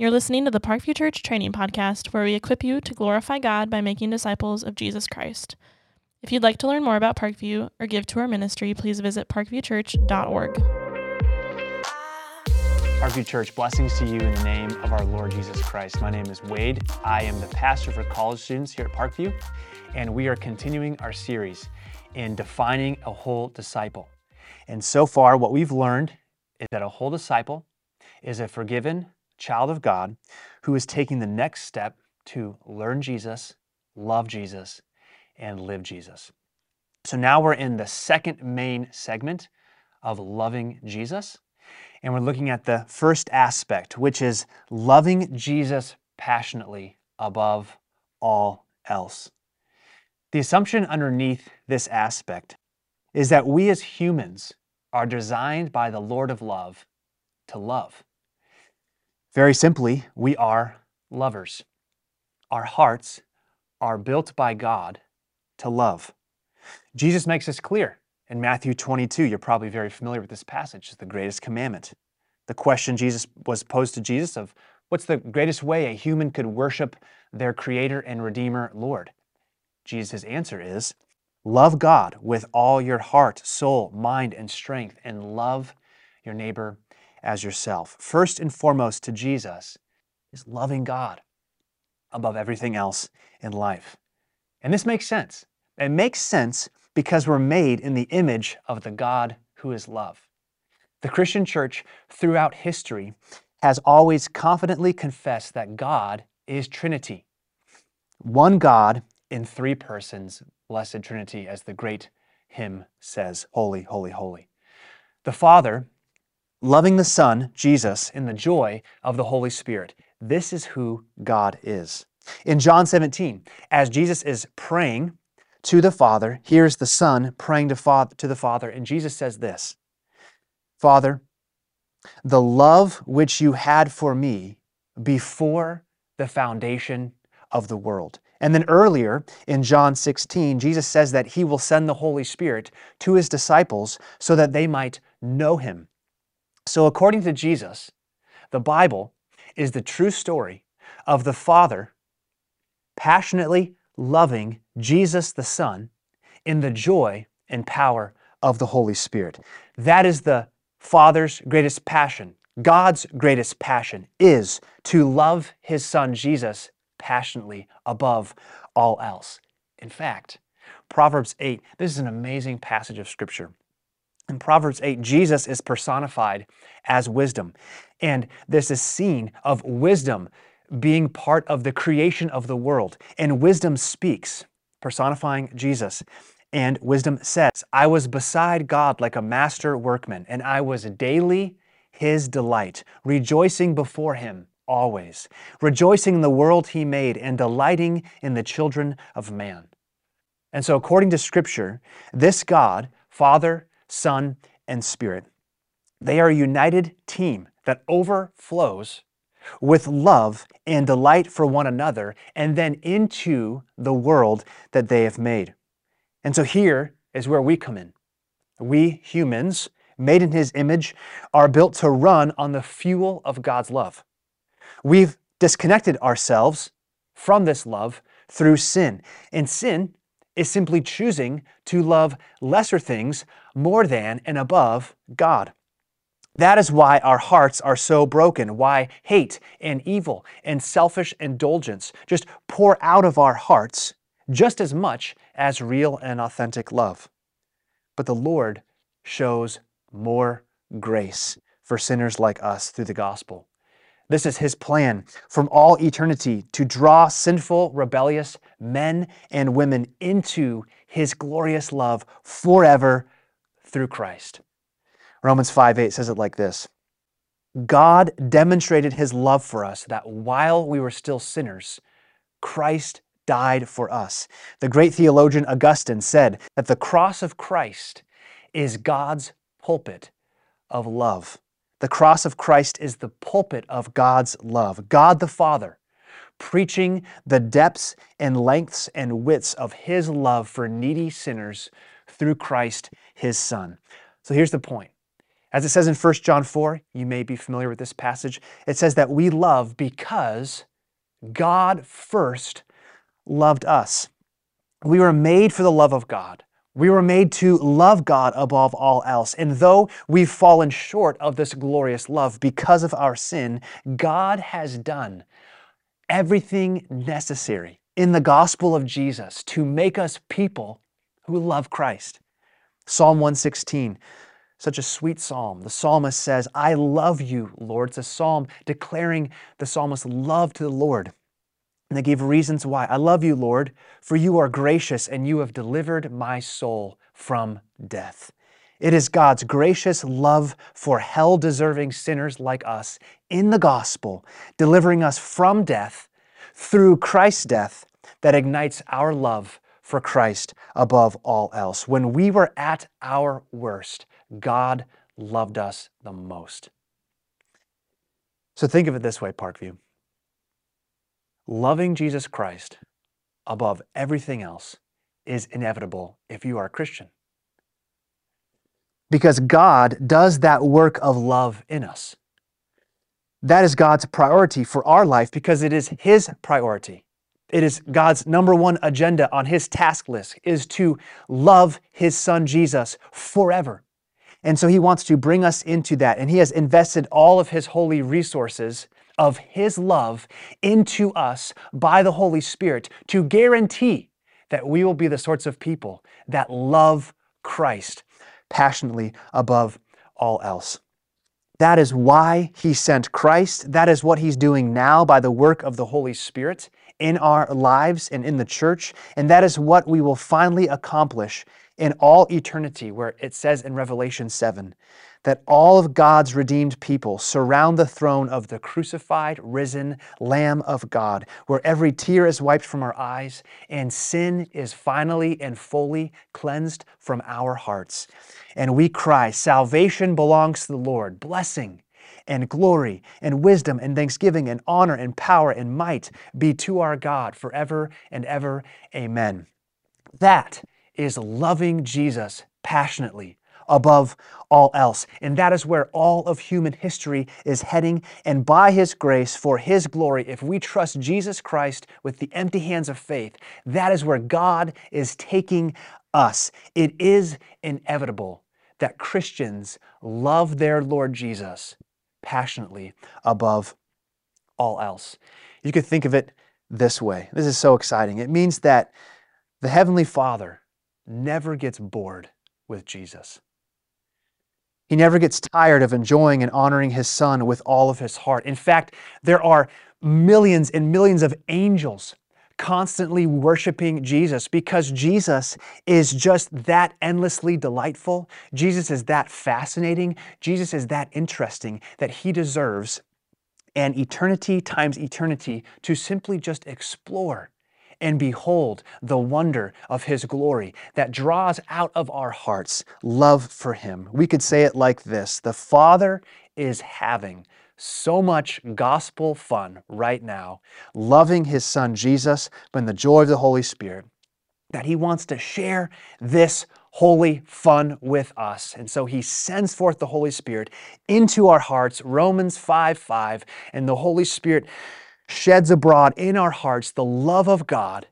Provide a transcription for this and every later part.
You're listening to the Parkview Church Training Podcast, where we equip you to glorify God by making disciples of Jesus Christ. If you'd like to learn more about Parkview or give to our ministry, please visit parkviewchurch.org. Parkview Church, blessings to you in the name of our Lord Jesus Christ. My name is Wade. I am the pastor for college students here at Parkview, and we are continuing our series in defining a whole disciple. And so far, what we've learned is that a whole disciple is a forgiven, child of God who is taking the next step to learn Jesus, love Jesus, and live Jesus. So now we're in the second main segment of loving Jesus. And we're looking at the first aspect, which is loving Jesus passionately above all else. The assumption underneath this aspect is that we as humans are designed by the Lord of love to love. Very simply, we are lovers. Our hearts are built by God to love. Jesus makes this clear in Matthew 22. You're probably very familiar with this passage. It's the greatest commandment. The question Jesus was posed to Jesus of what's the greatest way a human could worship their creator and redeemer Lord? Jesus' answer is love God with all your heart, soul, mind, and strength, and love your neighbor as yourself. First and foremost to Jesus is loving God above everything else in life. And this makes sense. It makes sense because we're made in the image of the God who is love. The Christian church throughout history has always confidently confessed that God is Trinity. One God in three persons, blessed Trinity, as the great hymn says, Holy, holy, holy. The Father loving the Son, Jesus, in the joy of the Holy Spirit. This is who God is. In John 17, as Jesus is praying to the Father, here's the Son praying to, Father, to the Father, and Jesus says this Father, the love which you had for me before the foundation of the world. And then earlier in John 16, Jesus says that he will send the Holy Spirit to his disciples so that they might know him so, according to Jesus, the Bible is the true story of the Father passionately loving Jesus the Son in the joy and power of the Holy Spirit. That is the Father's greatest passion. God's greatest passion is to love his Son Jesus passionately above all else. In fact, Proverbs 8, this is an amazing passage of Scripture. In Proverbs 8, Jesus is personified as wisdom. And this is seen of wisdom being part of the creation of the world. And wisdom speaks, personifying Jesus. And wisdom says, I was beside God like a master workman, and I was daily his delight, rejoicing before him always, rejoicing in the world he made, and delighting in the children of man. And so, according to Scripture, this God, Father, Son, and Spirit. They are a united team that overflows with love and delight for one another and then into the world that they have made. And so here is where we come in. We humans, made in His image, are built to run on the fuel of God's love. We've disconnected ourselves from this love through sin. And sin is simply choosing to love lesser things more than and above God. That is why our hearts are so broken, why hate and evil and selfish indulgence just pour out of our hearts just as much as real and authentic love. But the Lord shows more grace for sinners like us through the gospel. This is his plan from all eternity to draw sinful, rebellious men and women into his glorious love forever through Christ. Romans 5 8 says it like this God demonstrated his love for us that while we were still sinners, Christ died for us. The great theologian Augustine said that the cross of Christ is God's pulpit of love. The cross of Christ is the pulpit of God's love. God the Father preaching the depths and lengths and widths of His love for needy sinners through Christ, His Son. So here's the point As it says in 1 John 4, you may be familiar with this passage, it says that we love because God first loved us. We were made for the love of God. We were made to love God above all else. And though we've fallen short of this glorious love because of our sin, God has done everything necessary in the gospel of Jesus to make us people who love Christ. Psalm 116, such a sweet psalm. The psalmist says, I love you, Lord. It's a psalm declaring the psalmist's love to the Lord. And they gave reasons why. I love you, Lord, for you are gracious and you have delivered my soul from death. It is God's gracious love for hell deserving sinners like us in the gospel, delivering us from death through Christ's death, that ignites our love for Christ above all else. When we were at our worst, God loved us the most. So think of it this way, Parkview loving Jesus Christ above everything else is inevitable if you are a Christian. Because God does that work of love in us. That is God's priority for our life because it is His priority. It is God's number one agenda on His task list is to love His Son Jesus forever. And so He wants to bring us into that. And He has invested all of His holy resources of His love into us by the Holy Spirit to guarantee that we will be the sorts of people that love Christ passionately above all else. That is why He sent Christ. That is what He's doing now by the work of the Holy Spirit in our lives and in the church. And that is what we will finally accomplish in all eternity, where it says in Revelation 7 that all of God's redeemed people surround the throne of the crucified, risen Lamb of God, where every tear is wiped from our eyes and sin is finally and fully cleansed from our hearts. And we cry, Salvation belongs to the Lord, blessing and glory and wisdom and thanksgiving and honor and power and might be to our God forever and ever. Amen. That is loving Jesus passionately above all else. And that is where all of human history is heading. And by His grace, for His glory, if we trust Jesus Christ with the empty hands of faith, that is where God is taking us. It is inevitable that Christians love their Lord Jesus passionately above all else. You could think of it this way. This is so exciting. It means that the Heavenly Father never gets bored with Jesus. He never gets tired of enjoying and honoring his son with all of his heart. In fact, there are millions and millions of angels constantly worshiping Jesus because Jesus is just that endlessly delightful. Jesus is that fascinating. Jesus is that interesting that he deserves an eternity times eternity to simply just explore and behold the wonder of His glory that draws out of our hearts love for Him. We could say it like this The Father is having so much gospel fun right now, loving His Son Jesus, but in the joy of the Holy Spirit, that He wants to share this holy fun with us. And so he sends forth the Holy Spirit into our hearts, Romans 5 5, and the Holy Spirit sheds abroad in our hearts the love of God,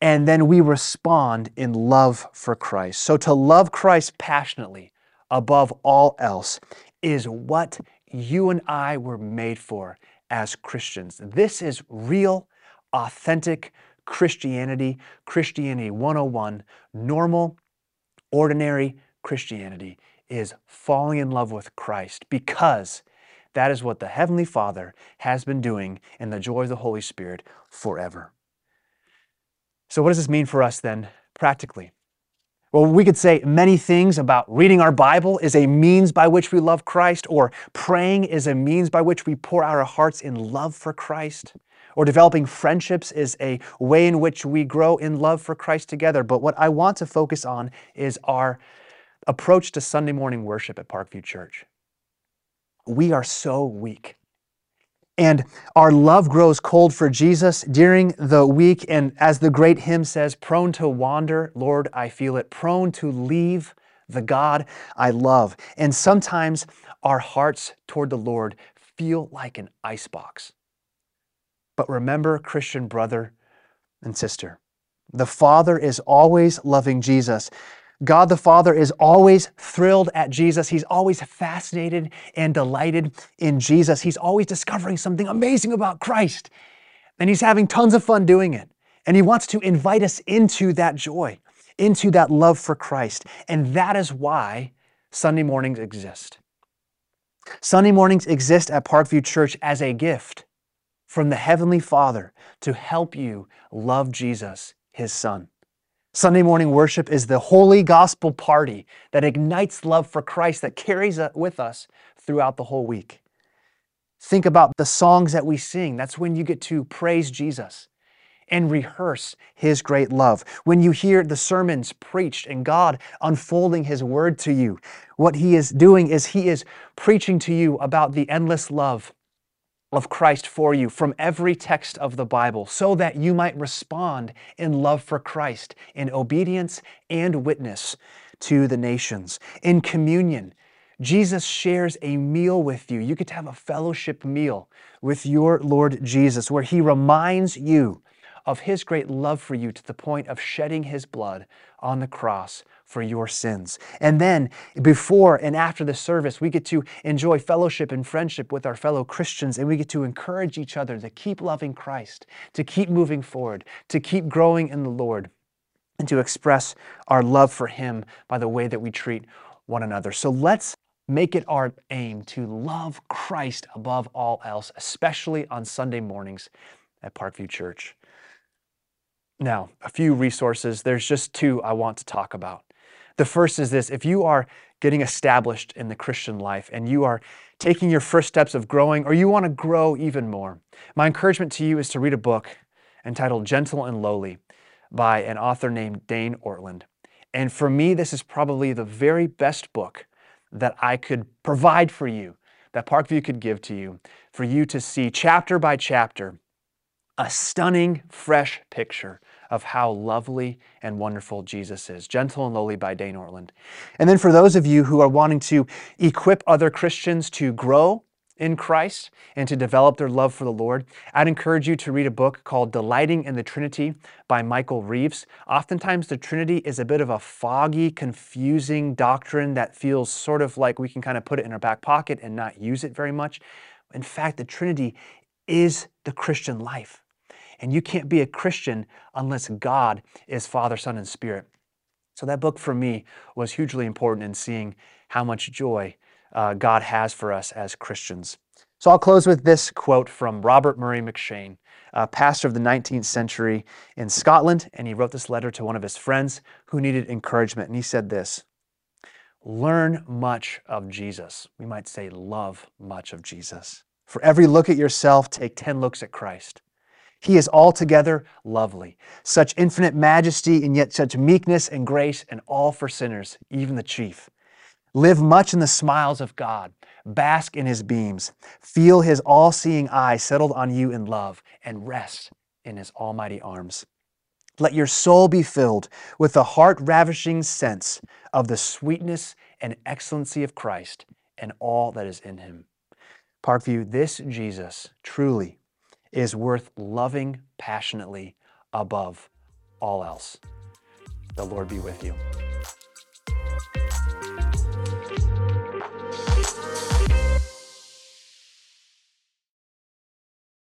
and then we respond in love for Christ. So to love Christ passionately above all else is what you and I were made for as Christians. This is real, authentic Christianity, Christianity 101, normal, ordinary Christianity is falling in love with Christ because that is what the Heavenly Father has been doing in the joy of the Holy Spirit forever. So, what does this mean for us then, practically? Well, we could say many things about reading our Bible is a means by which we love Christ, or praying is a means by which we pour our hearts in love for Christ, or developing friendships is a way in which we grow in love for Christ together. But what I want to focus on is our approach to Sunday morning worship at Parkview Church we are so weak. And our love grows cold for Jesus during the week. And as the great hymn says, prone to wander, Lord, I feel it, prone to leave the God I love. And sometimes our hearts toward the Lord feel like an icebox. But remember, Christian brother and sister, the Father is always loving Jesus. God the Father is always thrilled at Jesus. He's always fascinated and delighted in Jesus. He's always discovering something amazing about Christ. And He's having tons of fun doing it. And He wants to invite us into that joy, into that love for Christ. And that is why Sunday mornings exist. Sunday mornings exist at Parkview Church as a gift from the Heavenly Father to help you love Jesus, His Son. Sunday morning worship is the holy gospel party that ignites love for Christ that carries with us throughout the whole week. Think about the songs that we sing. That's when you get to praise Jesus and rehearse his great love. When you hear the sermons preached and God unfolding his word to you, what he is doing is he is preaching to you about the endless love of Christ for you from every text of the Bible so that you might respond in love for Christ, in obedience and witness to the nations. In communion, Jesus shares a meal with you. You get to have a fellowship meal with your Lord Jesus where he reminds you of his great love for you to the point of shedding his blood on the cross for your sins. And then before and after the service, we get to enjoy fellowship and friendship with our fellow Christians, and we get to encourage each other to keep loving Christ, to keep moving forward, to keep growing in the Lord, and to express our love for Him by the way that we treat one another. So let's make it our aim to love Christ above all else, especially on Sunday mornings at Parkview Church. Now, a few resources. There's just two I want to talk about. The first is this if you are getting established in the Christian life and you are taking your first steps of growing, or you want to grow even more, my encouragement to you is to read a book entitled Gentle and Lowly by an author named Dane Ortlund. And for me, this is probably the very best book that I could provide for you, that Parkview could give to you, for you to see chapter by chapter a stunning, fresh picture of how lovely and wonderful Jesus is. Gentle and Lowly by Dane Ortlund. And then for those of you who are wanting to equip other Christians to grow in Christ and to develop their love for the Lord, I'd encourage you to read a book called Delighting in the Trinity by Michael Reeves. Oftentimes, the Trinity is a bit of a foggy, confusing doctrine that feels sort of like we can kind of put it in our back pocket and not use it very much. In fact, the Trinity is the Christian life. And you can't be a Christian unless God is Father, Son, and Spirit. So that book for me was hugely important in seeing how much joy uh, God has for us as Christians. So I'll close with this quote from Robert Murray M'Cheyne, a pastor of the 19th century in Scotland, and he wrote this letter to one of his friends who needed encouragement. And he said this Learn much of Jesus. We might say, love much of Jesus. For every look at yourself, take 10 looks at Christ. He is altogether lovely, such infinite majesty and yet such meekness and grace, and all for sinners, even the chief. Live much in the smiles of God, bask in his beams, feel his all seeing eye settled on you in love, and rest in his almighty arms. Let your soul be filled with the heart ravishing sense of the sweetness and excellency of Christ and all that is in him. Parkview, this Jesus truly is worth loving passionately above all else. The Lord be with you.